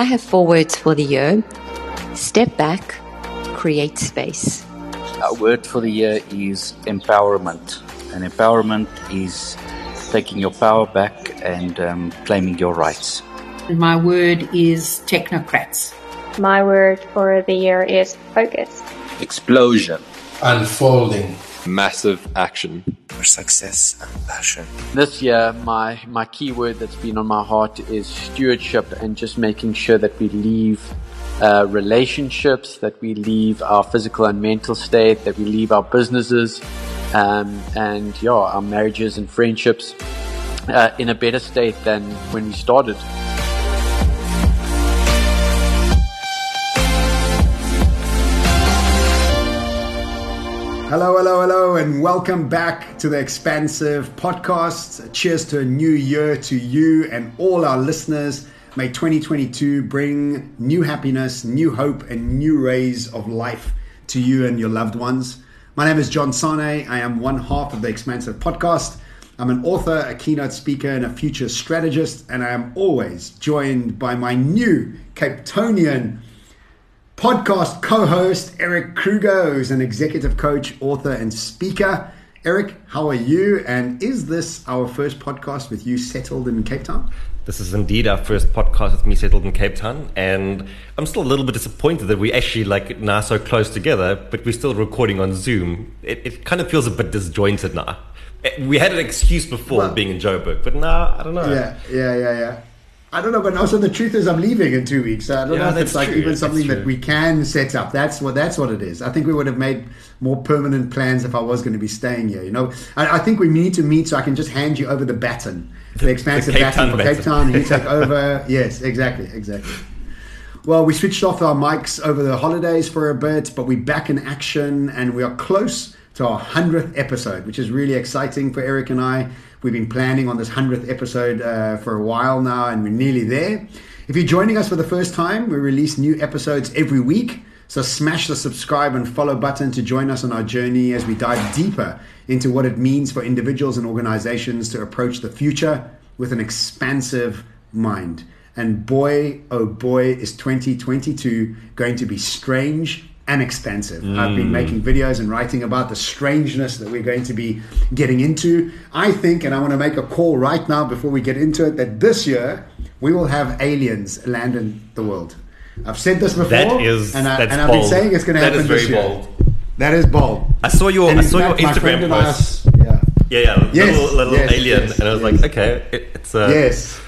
I have four words for the year step back, create space. Our word for the year is empowerment. And empowerment is taking your power back and um, claiming your rights. My word is technocrats. My word for the year is focus. Explosion. Unfolding. Massive action. For success and passion. This year, my, my key word that's been on my heart is stewardship and just making sure that we leave uh, relationships, that we leave our physical and mental state, that we leave our businesses, um, and yeah, our marriages and friendships uh, in a better state than when we started. Hello, hello, hello, and welcome back to the Expansive Podcast. Cheers to a new year to you and all our listeners. May 2022 bring new happiness, new hope, and new rays of life to you and your loved ones. My name is John Sanei. I am one half of the Expansive Podcast. I'm an author, a keynote speaker, and a future strategist, and I am always joined by my new Cape Tonian podcast co host, Erik Kruger, who's an executive coach, author, and speaker. Erik, how are you? And is this our first podcast with you settled in Cape Town? This is indeed our first podcast with me settled in Cape Town, and I'm still a little bit disappointed that we actually like now so close together, but we're still recording on Zoom. It, it kind of feels a bit disjointed now. We had an excuse before well, being in Joburg, but now I don't know. Yeah, yeah, yeah, yeah. I don't know, but also the truth is, I'm leaving in two weeks. So I don't yeah, know if it's like true. even something that we can set up. That's what that's what it is. I think we would have made more permanent plans if I was going to be staying here. You know, I, I think we need to meet so I can just hand you over the baton the expansive the baton for Cape Town, and you take over. yes, exactly, exactly. Well, we switched off our mics over the holidays for a bit, but we're back in action, and we are close to our hundredth episode, which is really exciting for Erik and I. We've been planning on this hundredth episode uh, for a while now, and we're nearly there. If you're joining us for the first time, we release new episodes every week. So smash the subscribe and follow button to join us on our journey as we dive deeper into what it means for individuals and organizations to approach the future with an expansive mind. And boy, oh boy, is 2022 going to be strange and expansive. Mm. I've been mm. making videos and writing about the strangeness that we're going to be getting into. I think, and I want to make a call right now before we get into it, that this year we will have aliens land in the world. I've said this before, that is, and, I, and I've been saying it's going to happen this year. Bold. That is bold. I saw your I saw fact, your Instagram post. yeah, yeah, yeah, yes, little, little yes, alien, yes, and I was like, okay, it, it's uh, yes.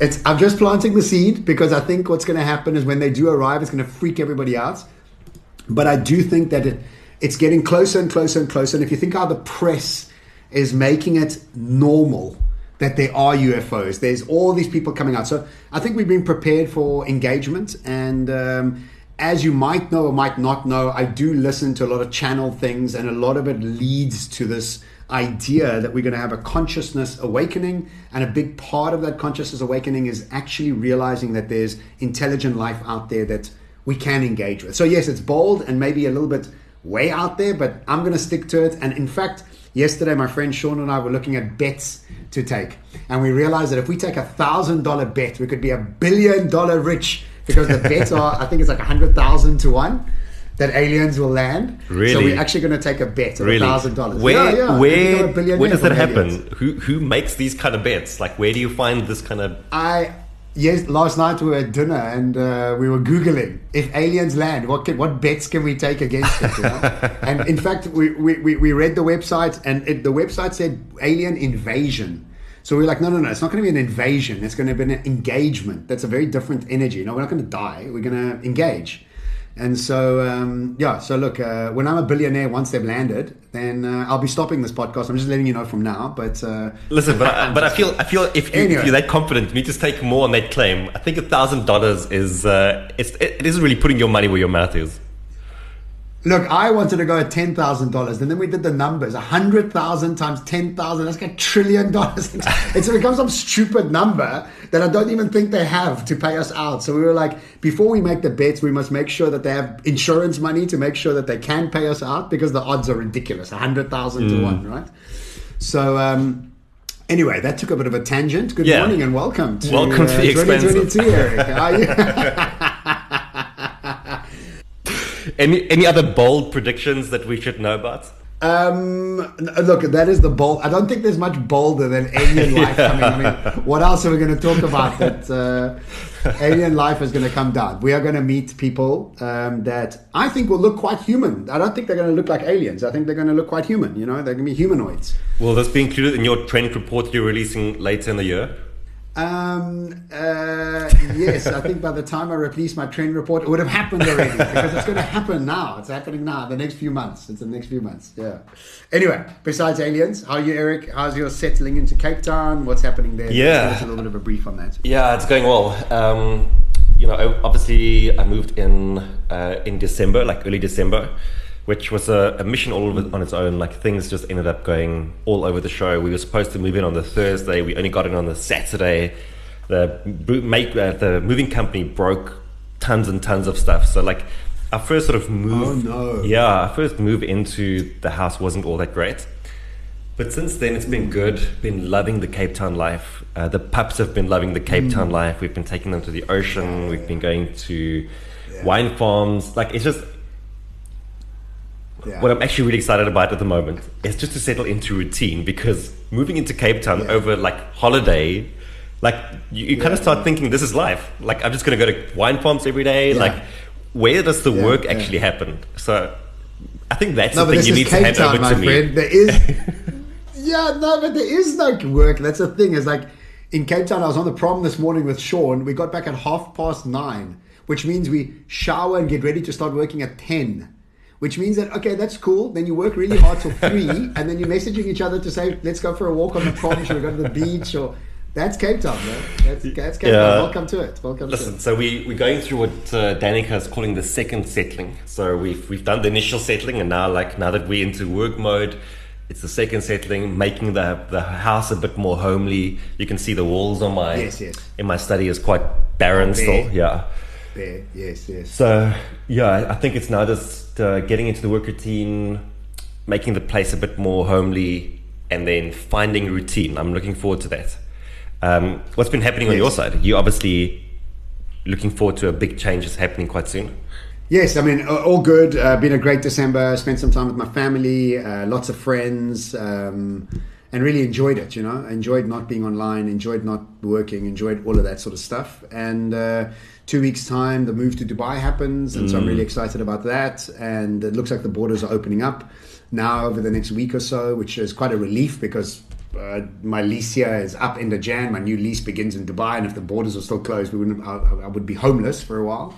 It's, I'm just planting the seed because I think what's going to happen is when they do arrive, it's going to freak everybody out. But I do think that it, it's getting closer and closer and closer. And if you think how the press is making it normal that there are UFOs. There's all these people coming out. So I think we've been prepared for engagement. And um, as you might know or might not know, I do listen to a lot of channel things, and a lot of it leads to this idea that we're going to have a consciousness awakening. And a big part of that consciousness awakening is actually realizing that there's intelligent life out there that we can engage with. So, yes, it's bold and maybe a little bit way out there, but I'm going to stick to it. And in fact, yesterday my friend Sean and I were looking at bets to take. And we realized that if we take a thousand dollar bet, we could be a billion dollar rich because the bets are, I think it's like a hundred thousand to one that aliens will land. Really? So we're actually going to take a bet of a thousand dollars. Where, yeah, yeah. where, where does that happen? Who, who makes these kind of bets? Like, where do you find this kind of? I, yes, last night we were at dinner and uh, we were googling if aliens land, what can, what bets can we take against it? You know? and in fact, we, we, we read the website and it, the website said alien invasion. So we are like, no, no, no, it's not going to be an invasion. It's going to be an engagement. That's a very different energy. No, we're not going to die. We're going to engage. And so, um, yeah, so look, uh, when I'm a billionaire, once they've landed, then uh, I'll be stopping this podcast. I'm just letting you know from now. But uh, listen, but I, but I feel I feel if, you, anyway. you're that confident, me just take more on that claim. I think a thousand dollars is uh, it's, it isn't really putting your money where your mouth is. Look, I wanted to go at ten thousand dollars, and then we did the numbers: a hundred thousand times ten thousand. That's like a trillion dollars. It's become some stupid number that I don't even think they have to pay us out. So we were like, before we make the bets, we must make sure that they have insurance money to make sure that they can pay us out because the odds are ridiculous: a hundred thousand mm. to one, right? So. Um, Anyway, that took a bit of a tangent. Good Yeah. morning and welcome to, Welcome to the Expansive. 2022, Erik. How are you? Any any other bold predictions that we should know about? Um, look, that is the bold. I don't think there's much bolder than alien life coming. I mean, what else are we going to talk about? That uh, alien life is going to come down. We are going to meet people um, that I think will look quite human. I don't think they're going to look like aliens. I think they're going to look quite human. You know, they're going to be humanoids. Will this be included in your trend report you're releasing later in the year? Um, uh, yes, I think by the time I release my trend report, it would have happened already because it's going to happen now. It's happening now. The next few months. It's the next few months. Yeah. Anyway, besides aliens, how are you, Erik? How's your settling into Cape Town? What's happening there? Yeah. Give us a little bit of a brief on that. Yeah, it's going well. Um, you know, obviously, I moved in uh, in December, like early December, which was a, a mission all it on its own. Like things just ended up going all over the show. We were supposed to move in on the Thursday. We only got in on the Saturday. The make uh, the moving company broke tons and tons of stuff. So like our first sort of move, Oh, no. yeah, our first move into the house wasn't all that great. But since then, it's been good. Been loving the Cape Town life. Uh, the pups have been loving the Cape Town life. We've been taking them to the ocean. We've been going to wine farms. Like it's just Yeah. what I'm actually really excited about at the moment is just to settle into routine because moving into Cape Town Yeah. over like holiday, like you, you kind of start yeah. thinking this is life. Like I'm just going to go to wine farms every day. Yeah. Like where does the Yeah, work yeah. actually happen? So I think that's No, the thing you need to Cape hand Town, over my to me. friend. There is. yeah, no, but there is no work. That's the thing. Is like in Cape Town. I was on the prom this morning with Sean. We got back at half past nine, which means we shower and get ready to start working at ten. Which means that okay, that's cool. Then you work really hard till three, and then you're messaging each other to say, "Let's go for a walk on the prom. or go to the beach?" Or that's Cape Town, man. That's, that's Cape Yeah. Town. Welcome to it. Welcome to Listen, it. so we, we're going through what uh, Danica is calling the second settling. So we've, we've done the initial settling, and now, like, now that we're into work mode, it's the second settling, making the, the house a bit more homely. You can see the walls on my Yes, yes. in my study is quite barren still. Yeah. There, yes, yes. So yeah, I think it's now just uh, getting into the work routine, making the place a bit more homely, and then finding routine. I'm looking forward to that. Um, what's been happening on your side? You obviously looking forward to a big change that's happening quite soon. Yes, I mean, all good. Uh, been a great December. Spent some time with my family, uh, lots of friends, um, and really enjoyed it. You know, enjoyed not being online, enjoyed not working, enjoyed all of that sort of stuff. And uh, two weeks' time, the move to Dubai happens, and so I'm really excited about that. And it looks like the borders are opening up now over the next week or so, which is quite a relief because uh, my lease here is up in the Jan. My new lease begins in Dubai, and if the borders are still closed, we wouldn't. I, I would be homeless for a while.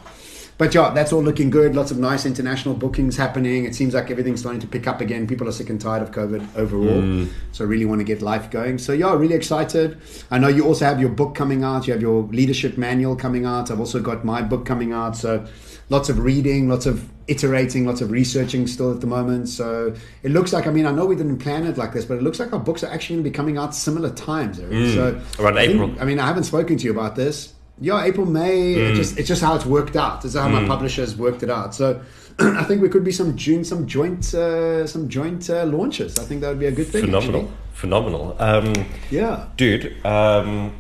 But yeah, that's all looking good. Lots of nice international bookings happening. It seems like everything's starting to pick up again. People are sick and tired of COVID overall. Mm. So really want to get life going. So yeah, really excited. I know you also have your book coming out. You have your leadership manual coming out. I've also got my book coming out. So lots of reading, lots of iterating, lots of researching still at the moment. So it looks like, I mean, I know we didn't plan it like this, but it looks like our books are actually going to be coming out similar times. Erik. Mm. so around I think- April. I mean, I haven't spoken to you about this. Yeah, April, May. It just it's just how it's worked out. It's how my publishers worked it out. So I think we could be some June, some joint, uh, some joint uh, launches. I think that would be a good thing. Phenomenal, actually. phenomenal. Um, Yeah. dude. Um,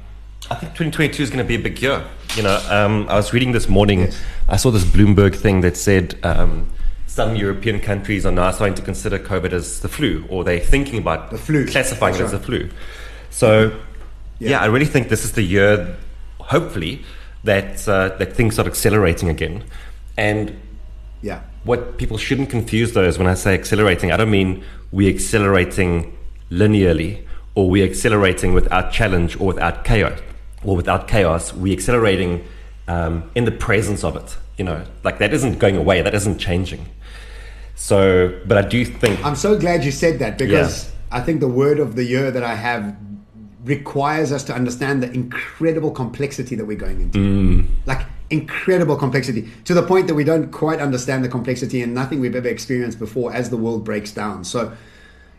I think 2022 is going to be a big year. You know, um, I was reading this morning. Yes. I saw this Bloomberg thing that said um, some European countries are now starting to consider COVID as the flu, or they're thinking about The flu. classifying it That's as the flu. So, yeah. Yeah. I really think this is the year, hopefully, that uh, that things start accelerating again. And Yeah. what people shouldn't confuse though is when I say accelerating, I don't mean we're accelerating linearly or we're accelerating without challenge or without chaos or without chaos. We're accelerating um, in the presence of it. You know, like that isn't going away, that isn't changing. So, but I do think I'm so glad you said that because I think the word of the year that I have requires us to understand the incredible complexity that we're going into. Mm. Like incredible complexity to the point that we don't quite understand the complexity and nothing we've ever experienced before as the world breaks down. So,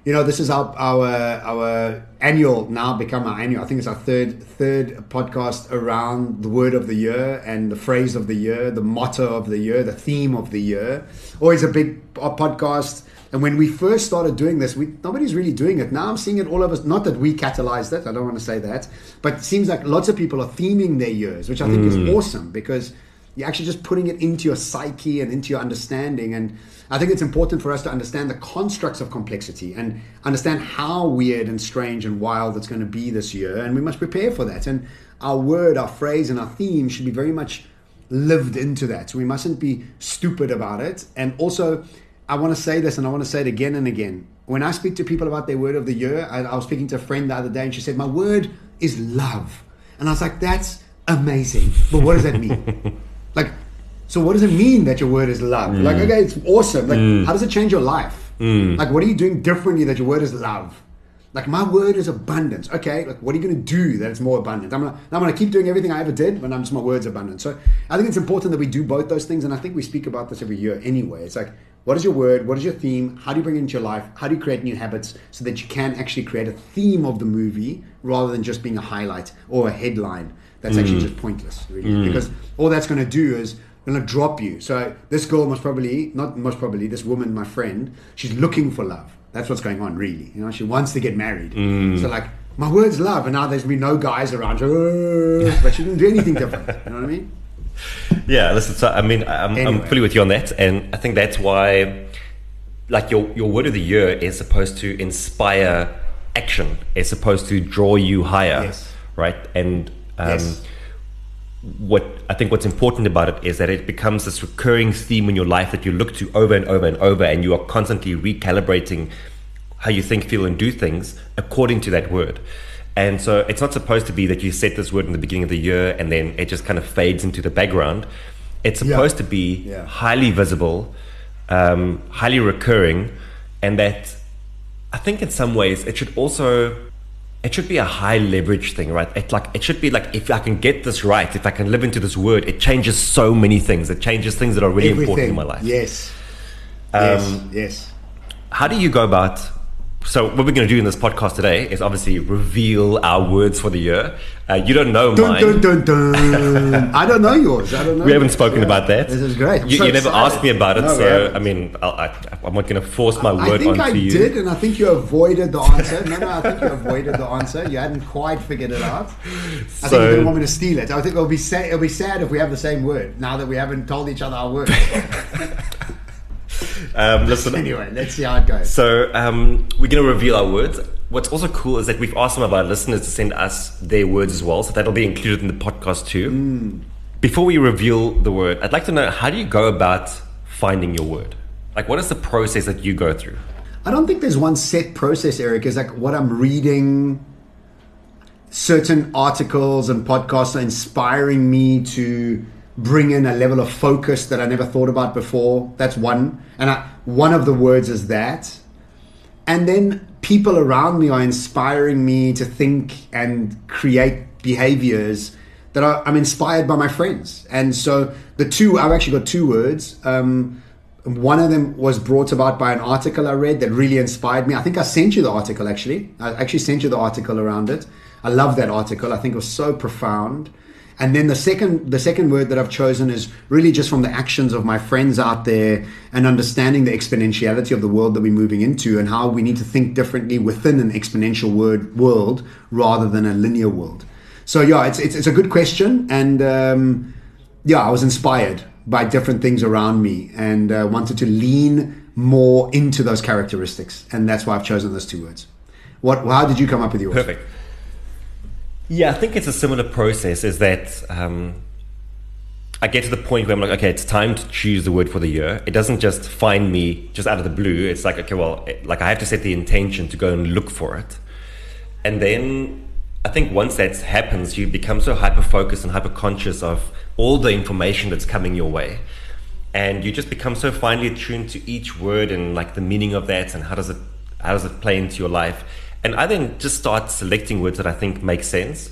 you know, this is our our our annual now become our annual. I think it's our third third podcast around the word of the year and the phrase of the year, the motto of the year, the theme of the year. Always a big podcast And when we first started doing this, we, nobody's really doing it. Now I'm seeing it all of us. Not that we catalyzed it, I don't want to say that, but it seems like lots of people are theming their years, which I think mm. is awesome because you're actually just putting it into your psyche and into your understanding. And I think it's important for us to understand the constructs of complexity and understand how weird and strange and wild it's going to be this year. And we must prepare for that. And our word, our phrase, and our theme should be very much lived into that. So we mustn't be stupid about it. And also, I want to say this and I want to say it again and again. When I speak to people about their word of the year, I, I was speaking to a friend the other day and she said, My word is love. And I was like, That's amazing. But what does that mean? like, so what does it mean that your word is love? Mm. Like, okay, it's awesome. Like, mm. how does it change your life? Mm. Like, what are you doing differently that your word is love? Like my word is abundance. Okay, like what are you going to do that it's more abundant? I'm gonna, I'm gonna keep doing everything I ever did, but I'm just my word's abundant. So I think it's important that we do both those things, and I think we speak about this every year anyway. It's like, what is your word? What is your theme? How do you bring it into your life? How do you create new habits so that you can actually create a theme of the movie rather than just being a highlight or a headline that's mm. actually just pointless, really? Mm. Because all that's going to do is going to drop you. So this girl most probably, not most probably, this woman, my friend, she's looking for love that's what's going on, really. You know, she wants to get married. Mm. So like, my word's love, and now there's been no guys around her, but she didn't do anything different. You know what I mean? Yeah, listen. So I mean, I'm, anyway. I'm fully with you on that, and I think that's why, like your your word of the year is supposed to inspire action. It's supposed to draw you higher, yes. right? And um, yes what I think what's important about it is that it becomes this recurring theme in your life that you look to over and over and over, and you are constantly recalibrating how you think, feel, and do things according to that word. And so it's not supposed to be that you set this word in the beginning of the year and then it just kind of fades into the background. It's supposed yeah. to be yeah. highly visible, um, highly recurring, and that I think in some ways it should also it should be a high leverage thing, right? It like it should be like if I can get this right, if I can live into this word, it changes so many things. It changes things that are really Everything. important in my life. Yes. Um, yes. Yes. How do you go about so what we're going to do in this podcast today is obviously reveal our words for the year. Uh, you don't know dun, mine. Dun, dun, I don't know yours. I don't know. We haven't spoken yeah. about that. This is great. You, so you never asked me about it, no, so I mean, i am not going to force my word onto you. I think I did, and I think you avoided the answer. no, no, I think you avoided the answer. You hadn't quite figured it out. I so, think you didn't want me to steal it. I think it'll be. It'll be sad if we have the same word now that we haven't told each other our words. Um, listen. Anyway, let's see how it goes. So um, we're going to reveal our words. What's also cool is that we've asked some of our listeners to send us their words as well, so that'll be included in the podcast too. Mm. Before we reveal the word, I'd like to know how do you go about finding your word? Like, what is the process that you go through? I don't think there's one set process, Erik. Is like what I'm reading. Certain articles and podcasts are inspiring me to bring in a level of focus that I never thought about before. That's one. And I, one of the words is that. And then people around me are inspiring me to think and create behaviors that are, I'm inspired by my friends. And so the two, I've actually got two words. Um, one of them was brought about by an article I read that really inspired me. I think I sent you the article actually. I actually sent you the article around it. I love that article. I think it was so profound. And then the second the second word that I've chosen is really just from the actions of my friends out there and understanding the exponentiality of the world that we're moving into and how we need to think differently within an exponential word world rather than a linear world. So yeah, it's it's, it's a good question, and um, yeah, I was inspired by different things around me and uh, wanted to lean more into those characteristics, and that's why I've chosen those two words. What? How did you come up with yours? Perfect. Yeah, I think it's a similar process. Is that um, I get to the point where I'm like, okay, it's time to choose the word for the year. It doesn't just find me just out of the blue. It's like, okay, well, like I have to set the intention to go and look for it, and then I think once that happens, you become so hyper focused and hyper conscious of all the information that's coming your way. And you just become so finely attuned to each word and like the meaning of that and how does it how does it play into your life and I then just start selecting words that I think make sense.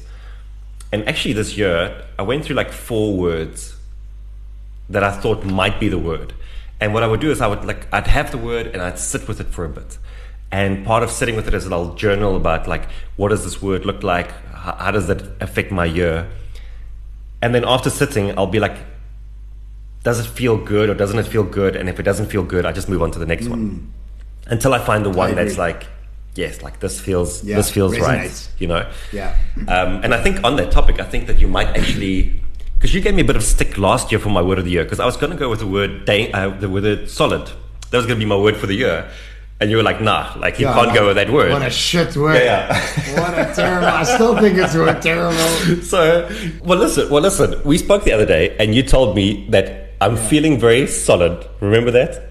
And actually, this year, I went through like four words that I thought might be the word. And what I would do is I would like, I'd have the word and I'd sit with it for a bit. And part of sitting with it is that I'll journal about like, what does this word look like? How, how does that affect my year? And then after sitting, I'll be like, does it feel good or doesn't it feel good? And if it doesn't feel good, I just move on to the next mm. one. until I find the one that's like, yes, like this feels Yeah, this feels resonates. right. You know. Yeah. Um, and I think on that topic, I think that you might actually, because you gave me a bit of stick last year for my word of the year, because I was going to go with the word uh, the word solid. That was going to be my word for the year, and you were like, nah, like you Yeah, can't like, go with that word. What a shit word. Yeah, what a terrible. I still think it's a terrible. So, well, listen, well, listen. We spoke the other day, and you told me that I'm feeling very solid. Remember that?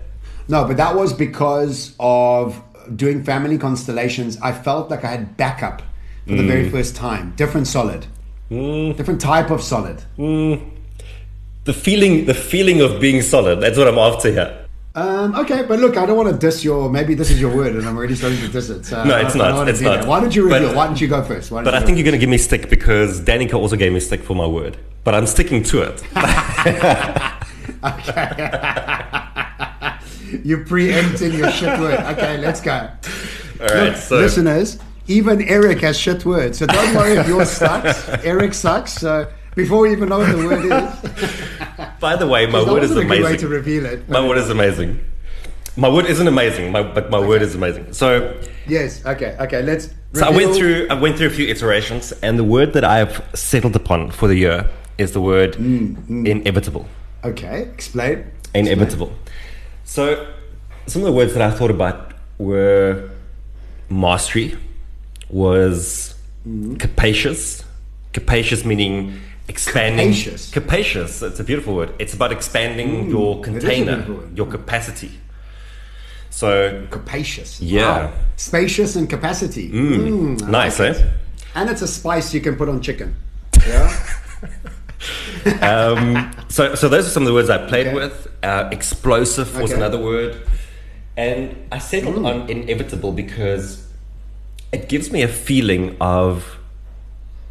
No, but that was because of doing family constellations. I felt like I had backup for the Mm. very first time. Different solid. Different type of solid. The feeling, the feeling of being solid. That's what I'm after here. Um, okay, but look, I don't want to diss your. Maybe this is your word, and I'm already starting to diss it. So No, it's not, it's not. that. Why don't you But- Why don't you go first? But I think you're going to give me stick because Danica also gave me stick for my word. But I'm sticking to it. You're preempting your shit word. Okay, let's go. All right. Look, so, listeners, even Erik has shit words, so don't worry if yours sucks. Erik sucks. So before we even know what the word is, by the way, my word is wasn't a good way to amazing. reveal it. My word is amazing. My word isn't amazing, my, but my word is amazing. So, Yes. Okay. Okay. Let's. so I went through. I went through a few iterations, and the word that I've settled upon for the year is the word Mm, inevitable. Okay. Explain. Inevitable. So, some of the words that I thought about were mastery, was capacious. Capacious meaning expanding. Capacious? Capacious. It's a beautiful word. It's about expanding your container, your capacity. So, Capacious. Yeah. Wow. Spacious and capacity. Mm, I nice, like eh? it. And it's a spice you can put on chicken. Yeah. Um, so, so those are some of the words I played Okay. with. Uh, explosive was Okay. another word, and I settled Mm. on inevitable because it gives me a feeling of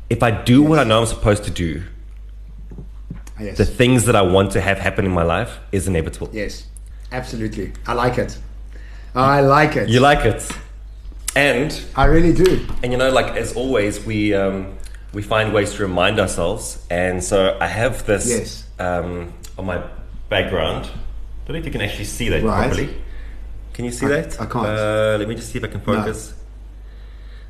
if I do what I know I'm supposed to do, yes. the things that I want to have happen in my life is inevitable. yes. Absolutely. I like it. I like it. You like it, and I really do. and you know, like as always, we um, we find ways to remind ourselves. And so I have this Yes. um, on my background. I don't know if you can actually see that Right. properly. Can you see I- that? I can't. Uh, let me just see if I can focus.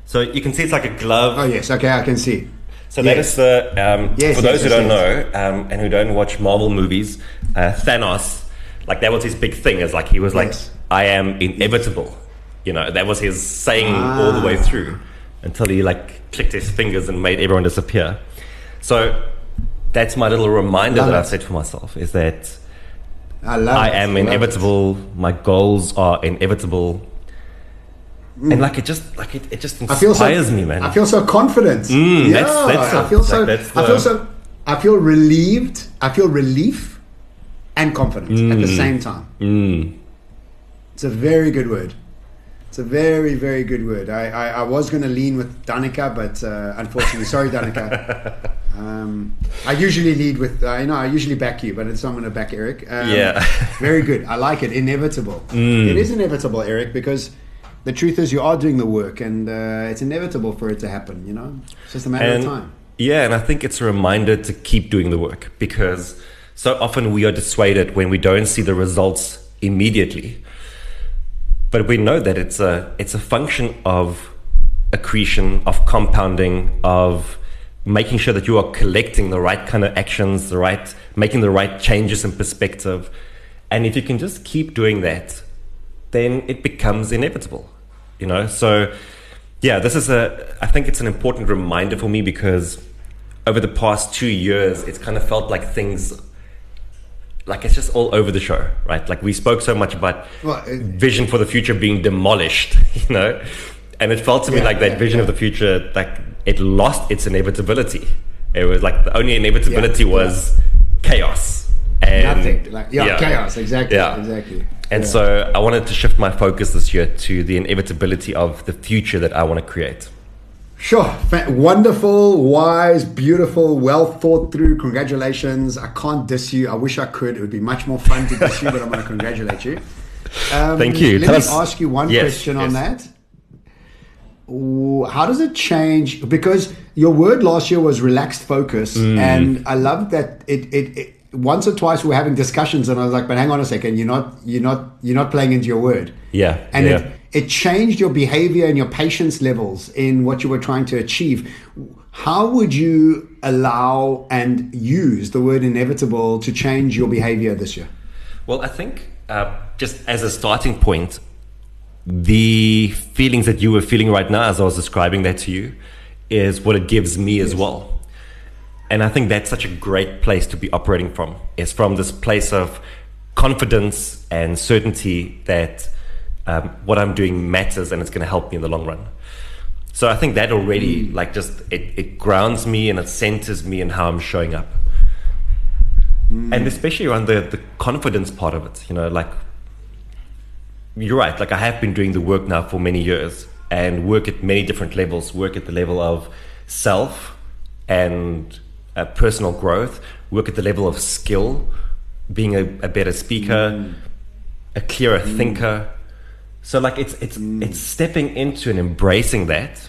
So you can see it's like a glove. Oh yes. Okay. I can see. So that Yes. is the um, Yes, for yes, those who yes, don't yes. know um, and who don't watch Marvel movies, uh, Thanos, like that was his big thing. Is like he was like, "I am inevitable." You know, that was his saying all the way Ah. through until he like clicked his fingers and made everyone disappear. So that's my little reminder Love that it. I've set for myself is that I love. I am it. inevitable. My goals are inevitable. And like it just like it, it just Mm. I feel so. inspires me, man. I feel so confident. Mm, yeah, that's- that's I feel so. Like, that's I feel so. I feel relieved. I feel relief and confidence at the Mm. same time. It's a very good word. A very, very good word. I, I, I was going to lean with Danica, but uh, unfortunately, sorry, Danica. Um, I usually lead with, uh, you know, I usually back you, but it's I'm going to back Erik. Um, Yeah. very good. I like it. Inevitable. Mm. It is inevitable, Erik, because the truth is you are doing the work, and uh, it's inevitable for it to happen. You know, it's just a matter and of time. yeah, and I think it's a reminder to keep doing the work because so often we are dissuaded when we don't see the results immediately. But we know that it's a it's a function of accretion, of compounding, of making sure that you are collecting the right kind of actions, the right making the right changes in perspective. And if you can just keep doing that, then it becomes inevitable. You know? So yeah, this is a I think it's an important reminder for me because over the past two years it's kind of felt like things like it's just all over the show, right? Like we spoke so much about Well, it- vision for the future being demolished, you know? And it felt to me Yeah, like that yeah, vision of the future, like it lost its inevitability. It was like the only inevitability Yeah, was chaos. And Nothing. Like, yeah, chaos. Exactly. Yeah. Exactly. And Yeah. so I wanted to shift my focus this year to the inevitability of the future that I want to create. Sure. Wonderful, wise, beautiful, well thought through. Congratulations. I can't diss you. I wish I could. It would be much more fun to diss you, but I'm going to congratulate you. Um, Thank you. Let Tell me us- ask you one Yes, question on that. How does it change? Because your word last year was relaxed focus, Mm. and I love that it, it, it once or twice we were having discussions, and I was like, "But hang on a second, you're not, you're not, you're not playing into your word." Yeah, and yeah. It, it changed your behavior and your patience levels in what you were trying to achieve. How would you allow and use the word inevitable to change your behavior this year? Well, I think uh, just as a starting point, the feelings that you were feeling right now, as I was describing that to you, is what it gives me yes. as well. And I think that's such a great place to be operating from, is from this place of confidence and certainty that um, what I'm doing matters and it's going to help me in the long run. So I think that already, like, just it, it grounds me and it centers me in how I'm showing up. Mm. And especially around the, the confidence part of it, you know, like, you're right. Like, I have been doing the work now for many years and work at many different levels, work at the level of self and uh, personal growth, work at the level of skill, being a, a better speaker, mm. a clearer mm. thinker, so like it's it's mm. it's stepping into and embracing that.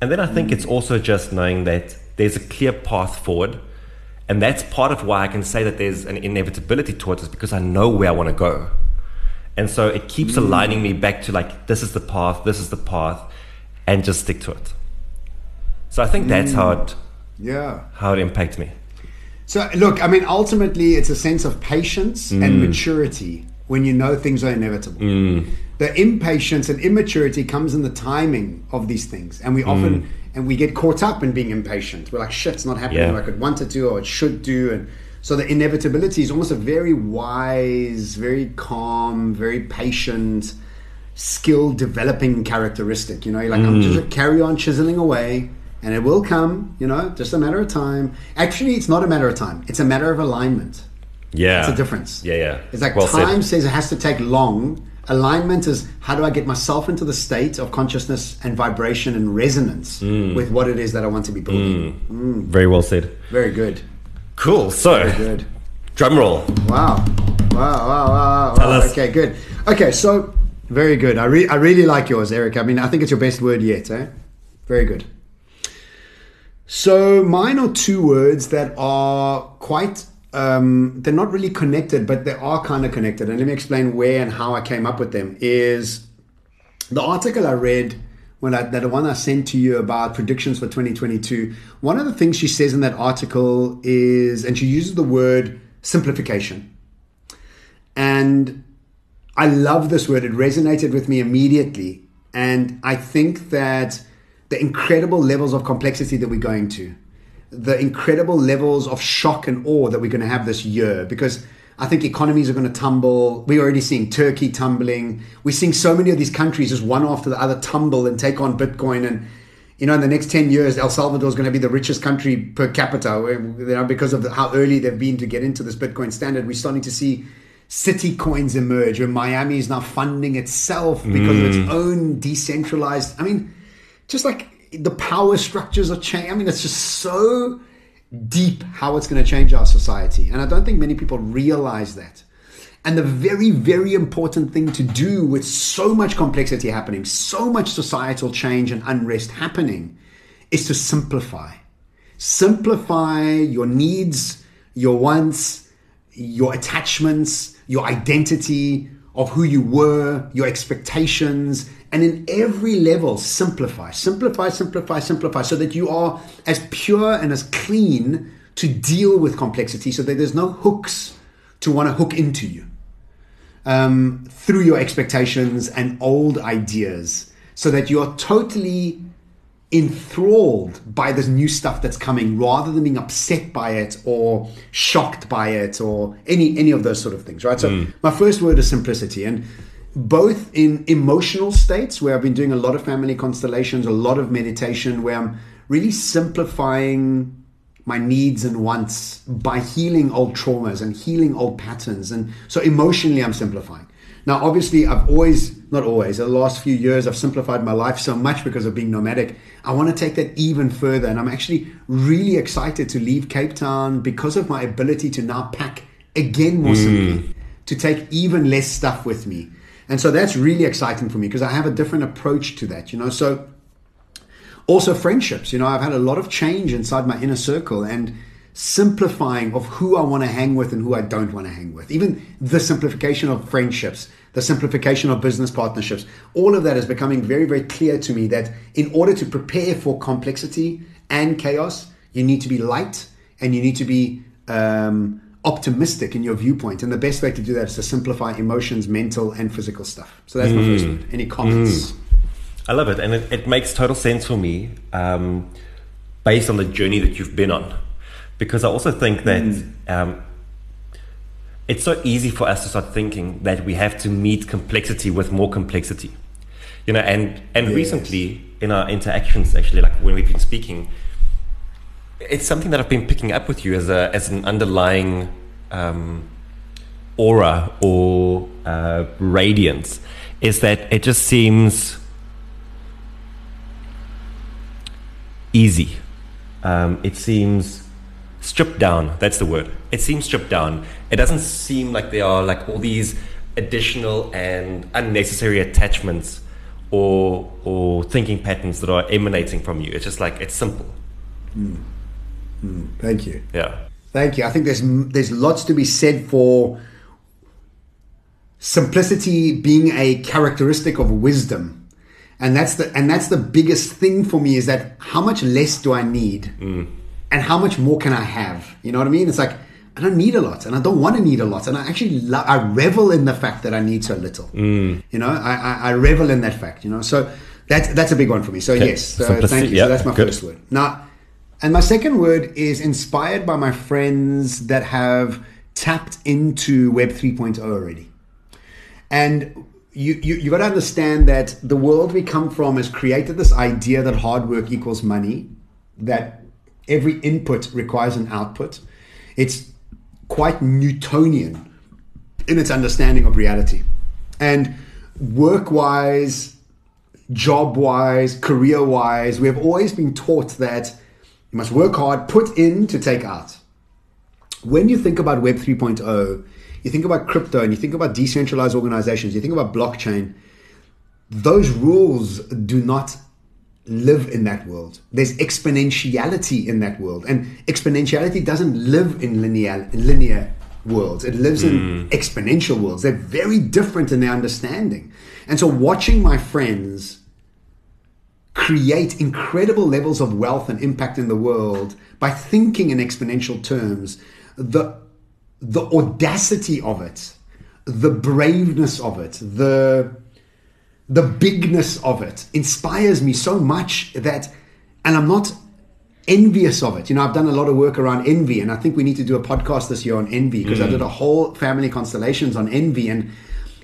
And then I think mm. it's also just knowing that there's a clear path forward. And that's part of why I can say that there's an inevitability towards it because I know where I want to go. And so it keeps mm. aligning me back to like, this is the path, this is the path, and just stick to it. So I think that's how it, yeah, how it impacts me. So look, I mean, ultimately, it's a sense of patience and mm. maturity when you know things are inevitable. Mm. The impatience and immaturity comes in the timing of these things, and we often mm. and we get caught up in being impatient. We're like, "Shit, it's not happening yeah. like it to, or it should do," and so the inevitability is almost a very wise, very calm, very patient, skill developing characteristic. You know, you're like, mm. I'm just carry on chiseling away. And it will come, you know, just a matter of time. Actually, it's not a matter of time. It's a matter of alignment. Yeah. It's a difference. Yeah, yeah. It's like well time said. says it has to take long. Alignment is how do I get myself into the state of consciousness and vibration and resonance mm. with what it is that I want to be building. Mm. Mm. Very well said. Very good. Cool. So, Very good. drum roll. Wow. Wow, wow, wow, wow. Okay, good. Okay, so very good. I, re- I really like yours, Erik. I mean, I think it's your best word yet, eh? Very good. So, mine are two words that are quite um, they're not really connected, but they are kind of connected. And let me explain where and how I came up with them. Is the article I read when I, that one I sent to you about predictions for 2022. One of the things she says in that article is, and she uses the word simplification. And I love this word. It resonated with me immediately. And I think that the incredible levels of complexity that we're going to, the incredible levels of shock and awe that we're going to have this year because I think economies are going to tumble. We're already seeing Turkey tumbling. We're seeing so many of these countries just one after the other tumble and take on Bitcoin. And, you know, in the next 10 years, El Salvador is going to be the richest country per capita, you know, because of how early they've been to get into this Bitcoin standard. We're starting to see city coins emerge where Miami is now funding itself because mm. of its mm. own decentralized. I mean, just like the power structures are changing. I mean, it's just so deep how it's going to change our society. And I don't think many people realize that. And the very, very important thing to do with so much complexity happening, so much societal change and unrest happening, is to simplify. Simplify your needs, your wants, your attachments, your identity of who you were, your expectations, and in every level, simplify, simplify, simplify, simplify, so that you are as pure and as clean to deal with complexity, so that there's no hooks to want to hook into you um, through your expectations and old ideas, so that you're totally enthralled by this new stuff that's coming rather than being upset by it or shocked by it or any any of those sort of things right so mm. my first word is simplicity and both in emotional states where I've been doing a lot of family constellations, a lot of meditation, where I'm really simplifying my needs and wants by healing old traumas and healing old patterns. And so emotionally, I'm simplifying. Now, obviously, I've always, not always, the last few years, I've simplified my life so much because of being nomadic. I want to take that even further. And I'm actually really excited to leave Cape Town because of my ability to now pack again more simply, mm. to take even less stuff with me and so that's really exciting for me because I have a different approach to that, you know. So also friendships, you know, I've had a lot of change inside my inner circle and simplifying of who I want to hang with and who I don't want to hang with. Even the simplification of friendships, the simplification of business partnerships, all of that is becoming very, very clear to me that in order to prepare for complexity and chaos, you need to be light and you need to be um, optimistic in your viewpoint. And the best way to do that is to simplify emotions, mental, and physical stuff. So that's mm. my first word. Any comments? Mm. I love it. And it, it, makes total sense for me um, based on the journey that you've been on because I also think that mm. um, it's so easy for us to start thinking that we have to meet complexity with more complexity. You know, and and yes. recently in our interactions, actually, like when we've been speaking, it's something that I've been picking up with you as a as an underlying um, aura or uh, radiance, is that it just seems easy. Um, it seems stripped down. That's the word. It seems stripped down. It doesn't seem like there are like all these additional and unnecessary attachments or or thinking patterns that are emanating from you. It's just like it's simple. Mm. Mm. Thank you. Yeah. Thank you. I think there's there's lots to be said for simplicity being a characteristic of wisdom. And that's the and that's the biggest thing for me is that how much less do I need? Mm and how much more can I have? You know what I mean? It's like I don't need a lot, and I don't want to need a lot, and I actually lo- I revel in the fact that I need so little. Mm. You know, I, I, I, revel in that fact. You know, so that's that's a big one for me. So okay. yes, so thank you. So that's my Good. first word. Now, and my second word is inspired by my friends that have tapped into Web 3.0 already, and you, you, you got to understand that the world we come from has created this idea that hard work equals money, that every input requires an output. It's quite Newtonian in its understanding of reality. And work wise, job wise, career wise, we have always been taught that you must work hard, put in to take out. When you think about Web 3.0, you think about crypto and you think about decentralized organizations, you think about blockchain, those rules do not live in that world. There's exponentiality in that world. And exponentiality doesn't live in linear linear worlds. It lives mm. in hmm. exponential worlds. They're very different in their understanding. And so watching my friends create incredible levels of wealth and impact in the world by thinking in exponential terms, the the audacity of it, the braveness of it, the the bigness of it inspires me so much that, and I'm not envious of it. You know, I've done a lot of work around envy, and I think we need to do a podcast this year on envy because mm. I did a whole family constellations on envy and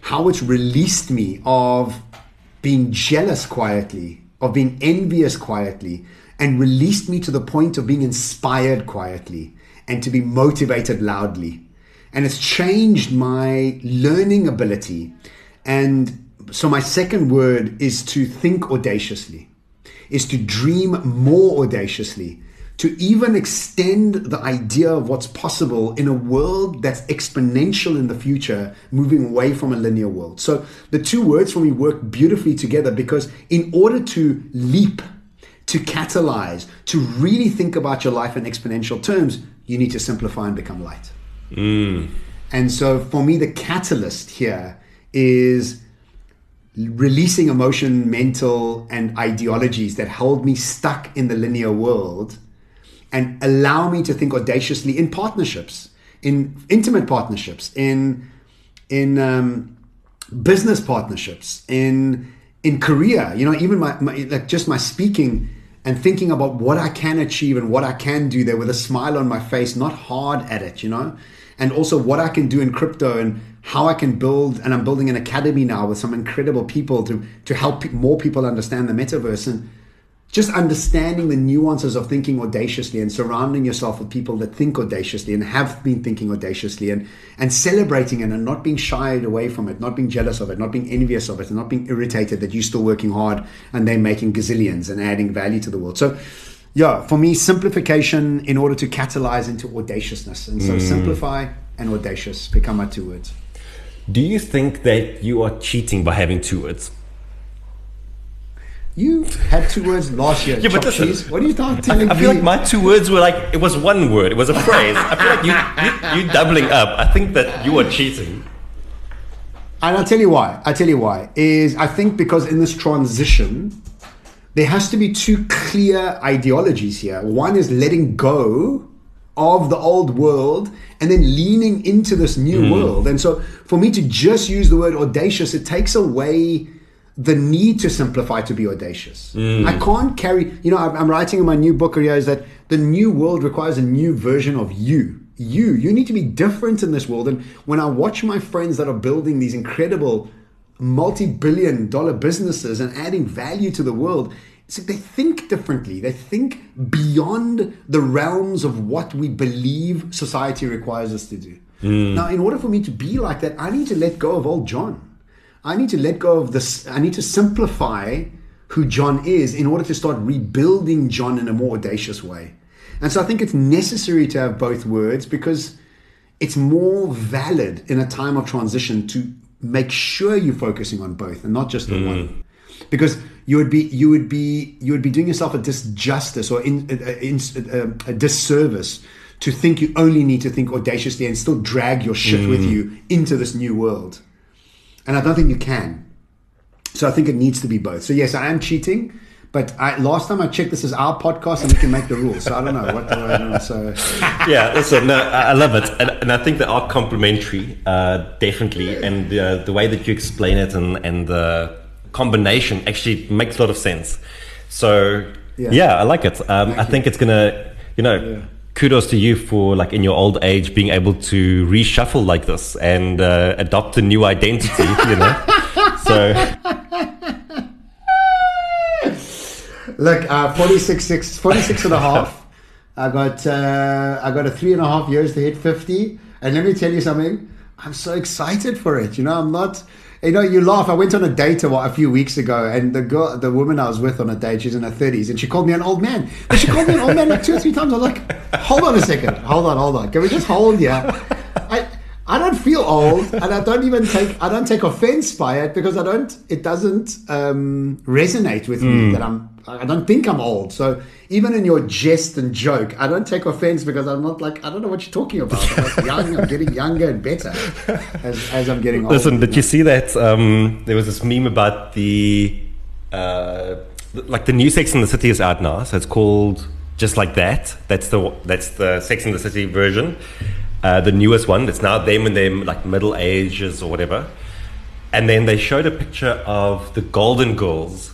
how it's released me of being jealous quietly, of being envious quietly, and released me to the point of being inspired quietly and to be motivated loudly. And it's changed my learning ability and so my second word is to think audaciously, is to dream more audaciously, to even extend the idea of what's possible in a world that's exponential in the future, moving away from a linear world. So the two words for me work beautifully together because in order to leap, to catalyze, to really think about your life in exponential terms, you need to simplify and become light. Mm. And so for me, the catalyst here is releasing emotion, mental, and ideologies that hold me stuck in the linear world and allow me to think audaciously in partnerships, in intimate partnerships, in in um, business partnerships, in in career. You know, even my, my like just my speaking and thinking about what I can achieve and what I can do there with a smile on my face, not hard at it. You know, and also what I can do in crypto and how I can build, and I'm building an academy now with some incredible people to to help more people understand the metaverse and just understanding the nuances of thinking audaciously and surrounding yourself with people that think audaciously and have been thinking audaciously and and celebrating it and not being shied away from it, not being jealous of it, not being envious of it, and not being irritated that you're still working hard and they're making gazillions and adding value to the world. So yeah, for me, simplification in order to catalyze into audaciousness. And so mm. simplify and audacious become my two words. Do you think that you are cheating by having two words? You had two words last year. Yeah, but cheese. What are you telling I, I feel like my two words were like it was one word. It was a phrase. I feel like you, you you doubling up. I think that you are cheating. And I'll tell you why. I'll tell you why. Is I think because in this transition, there has to be two clear ideologies here. One is letting go of the old world and then leaning into this new mm. world. And so for me to just use the word audacious, it takes away the need to simplify to be audacious. Mm. I can't carry, you know, I'm writing in my new book here is that the new world requires a new version of you. You, you need to be different in this world. And when I watch my friends that are building these incredible multi billion dollar businesses and adding value to the world, it's like they think differently. They think beyond the realms of what we believe society requires us to do. Mm. Now, in order for me to be like that, I need to let go of old John. I need to let go of this. I need to simplify who John is in order to start rebuilding John in a more audacious way. And so I think it's necessary to have both words because it's more valid in a time of transition to make sure you're focusing on both and not just the mm. one because you would be you would be you would be doing yourself a disjustice or in, in, a, a disservice to think you only need to think audaciously and still drag your shit mm. with you into this new world. And I don't think you can. So I think it needs to be both. So yes, I am cheating. But I, last time I checked, this is our podcast, and we can make the rules. So I don't know what know. So yeah, listen, no, I love it, and, and I think they are complementary, uh, definitely. And uh, the way that you explain it, and and the combination actually makes a lot of sense. So yeah, yeah I like it. Um, I think it's gonna, you know. Yeah. Kudos to you for like in your old age being able to reshuffle like this and uh, adopt a new identity, you know. so look, uh, 46, six, 46 and a half. I got uh, I got a three and a half years to hit 50. And let me tell you something. I'm so excited for it. You know, I'm not you know, you laugh. I went on a date a, a few weeks ago, and the girl, the woman I was with on a date, she's in her thirties, and she called me an old man. But she called me an old man like two or three times. I was like, hold on a second, hold on, hold on. Can we just hold here? I I don't feel old, and I don't even take I don't take offense by it because I don't. It doesn't um, resonate with mm. me hmm. that I'm I don't think I'm old. So even in your jest and joke, I don't take offense because I'm not like I don't know what you're talking about. I'm young. I'm getting younger and better as, as I'm getting older. Listen, did you see that? Um, there was this meme about the uh, like the new Sex in the City is out now, so it's called just like that. That's the that's the Sex in the City version, uh, the newest one. It's now them in their like middle ages or whatever. And then they showed a picture of the Golden Girls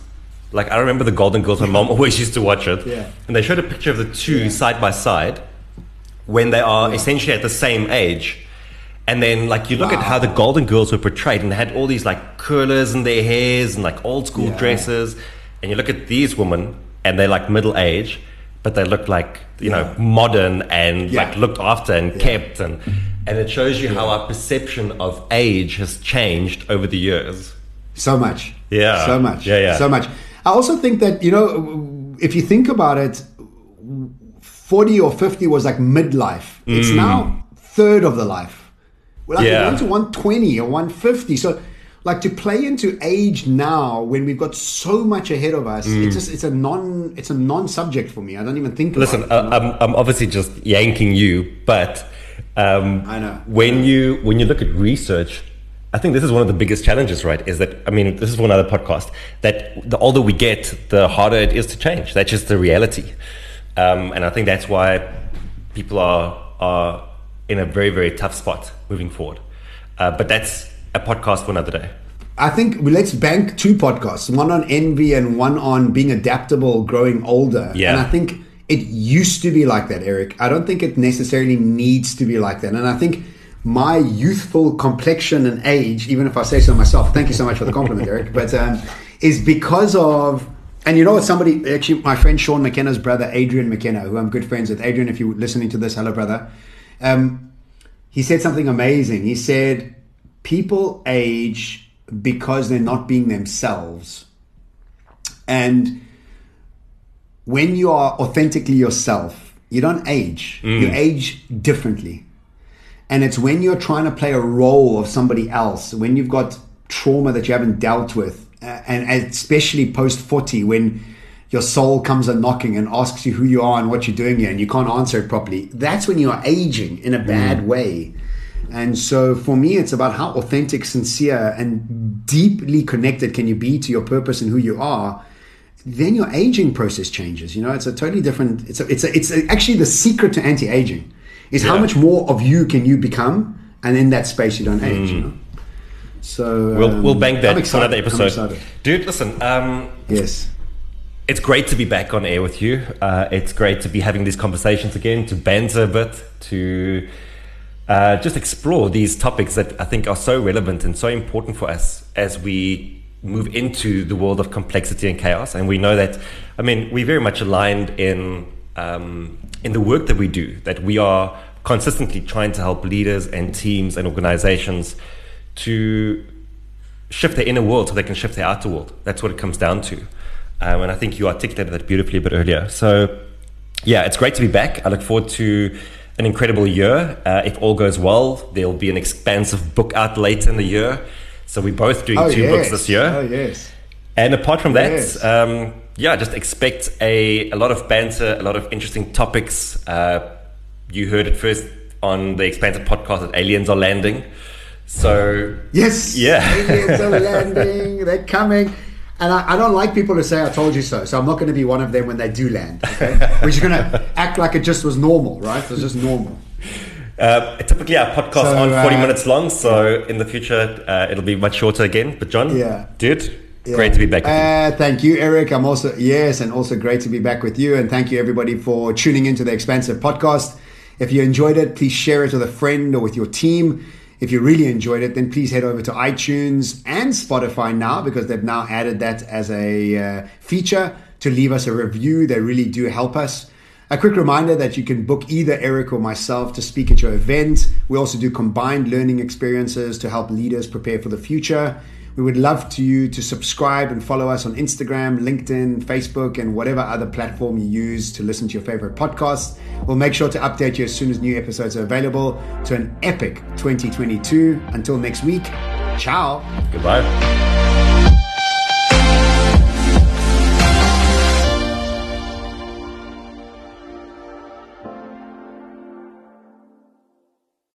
like I remember the Golden Girls. My mom always used to watch it. Yeah. And they showed a picture of the two yeah. side by side when they are yeah. essentially at the same age. And then, like, you look wow. at how the Golden Girls were portrayed, and they had all these like curlers in their hairs and like old school yeah. dresses. And you look at these women, and they're like middle age, but they look like you know modern and like looked after and kept, and and it shows you how our perception of age has changed over the years. So much. Yeah. So much. Yeah. Yeah. So much. I also think that, you know, if you think about it, 40 or 50 was like midlife. It's mm. now third of the life. We're like yeah. going to 120 or 150. So, like to play into age now when we've got so much ahead of us, mm. it's just it's a non it's a non subject for me. I don't even think. Listen, about it, I'm I'm obviously just yanking you, but um, I know when you when you look at research I think this is one of the biggest challenges, right? Is that, I mean, this is one other podcast, that the older we get, the harder it is to change. That's just the reality. Um, and I think that's why people are, are in a very, very tough spot moving forward. Uh, but that's a podcast for another day. I think let's bank two podcasts, one on envy and one on being adaptable, growing older. Yeah. And I think it used to be like that, Erik. I don't think it necessarily needs to be like that. And I think my youthful complexion and age, even if I say so myself, thank you so much for the compliment, Erik, but um, is because of, and you know what, somebody, actually, my friend Sean McKenna's brother, Adrian McKenna, who I'm good friends with. Adrian, if you're listening to this, hello, brother. Um, he said something amazing. He said, people age because they're not being themselves. And when you are authentically yourself, you don't age, mm. you age differently. And it's when you're trying to play a role of somebody else, when you've got trauma that you haven't dealt with, and especially post 40 when your soul comes a knocking and asks you who you are and what you're doing here and you can't answer it properly that's when you are aging in a bad mm. way. And so for me it's about how authentic sincere and deeply connected can you be to your purpose and who you are. Then your aging process changes you know? It's a totally different it's a, it's a, it's a, actually the secret to anti-aging is yeah. how much more of you can you become and in that space you don't age mm. you know so we'll um, we'll bank that for another episode, dude. Listen, um, yes, it's great to be back on air with you. Uh, it's great to be having these conversations again, to banter a bit, to uh, just explore these topics that I think are so relevant and so important for us as we move into the world of complexity and chaos. And we know that, I mean, we're very much aligned in um, in the work that we do. That we are consistently trying to help leaders and teams and organizations to shift their inner world so they can shift their outer world. That's what it comes down to. Um, and I think you articulated that beautifully a bit earlier. So, yeah, it's great to be back. I look forward to an incredible year. Uh, if all goes well, there'll be an expansive book out later in the year. So we're both doing oh, two yes. books this year. Oh, yes. And apart from that, yes. um, yeah, just expect a, a lot of banter, a lot of interesting topics. Uh, you heard it first on the Expansive podcast that aliens are landing. So yes, yeah, aliens are landing. They're coming. And I, I, don't like people to say "I told you so," so I'm not going to be one of them when they do land. Okay, we're just going to act like it just was normal, right? It was just normal. Uh, typically, our podcast so, on 40 uh, minutes long, so in the future uh, it'll be much shorter again. But John, yeah, dude, yeah. great to be back. Uh, thank you, Erik. I'm also yes, and also great to be back with you. And thank you everybody for tuning into the Expansive Podcast. If you enjoyed it, please share it with a friend or with your team. If you really enjoyed it, then please head over to iTunes and Spotify now because they've now added that as a uh, feature to leave us a review. They really do help us. A quick reminder that you can book either Erik or myself to speak at your event. We also do combined learning experiences to help leaders prepare for the future. We would love to you to subscribe and follow us on Instagram, LinkedIn, Facebook, and whatever other platform you use to listen to your favorite podcasts. We'll make sure to update you as soon as new episodes are available to an epic 2022. Until next week, ciao. Goodbye.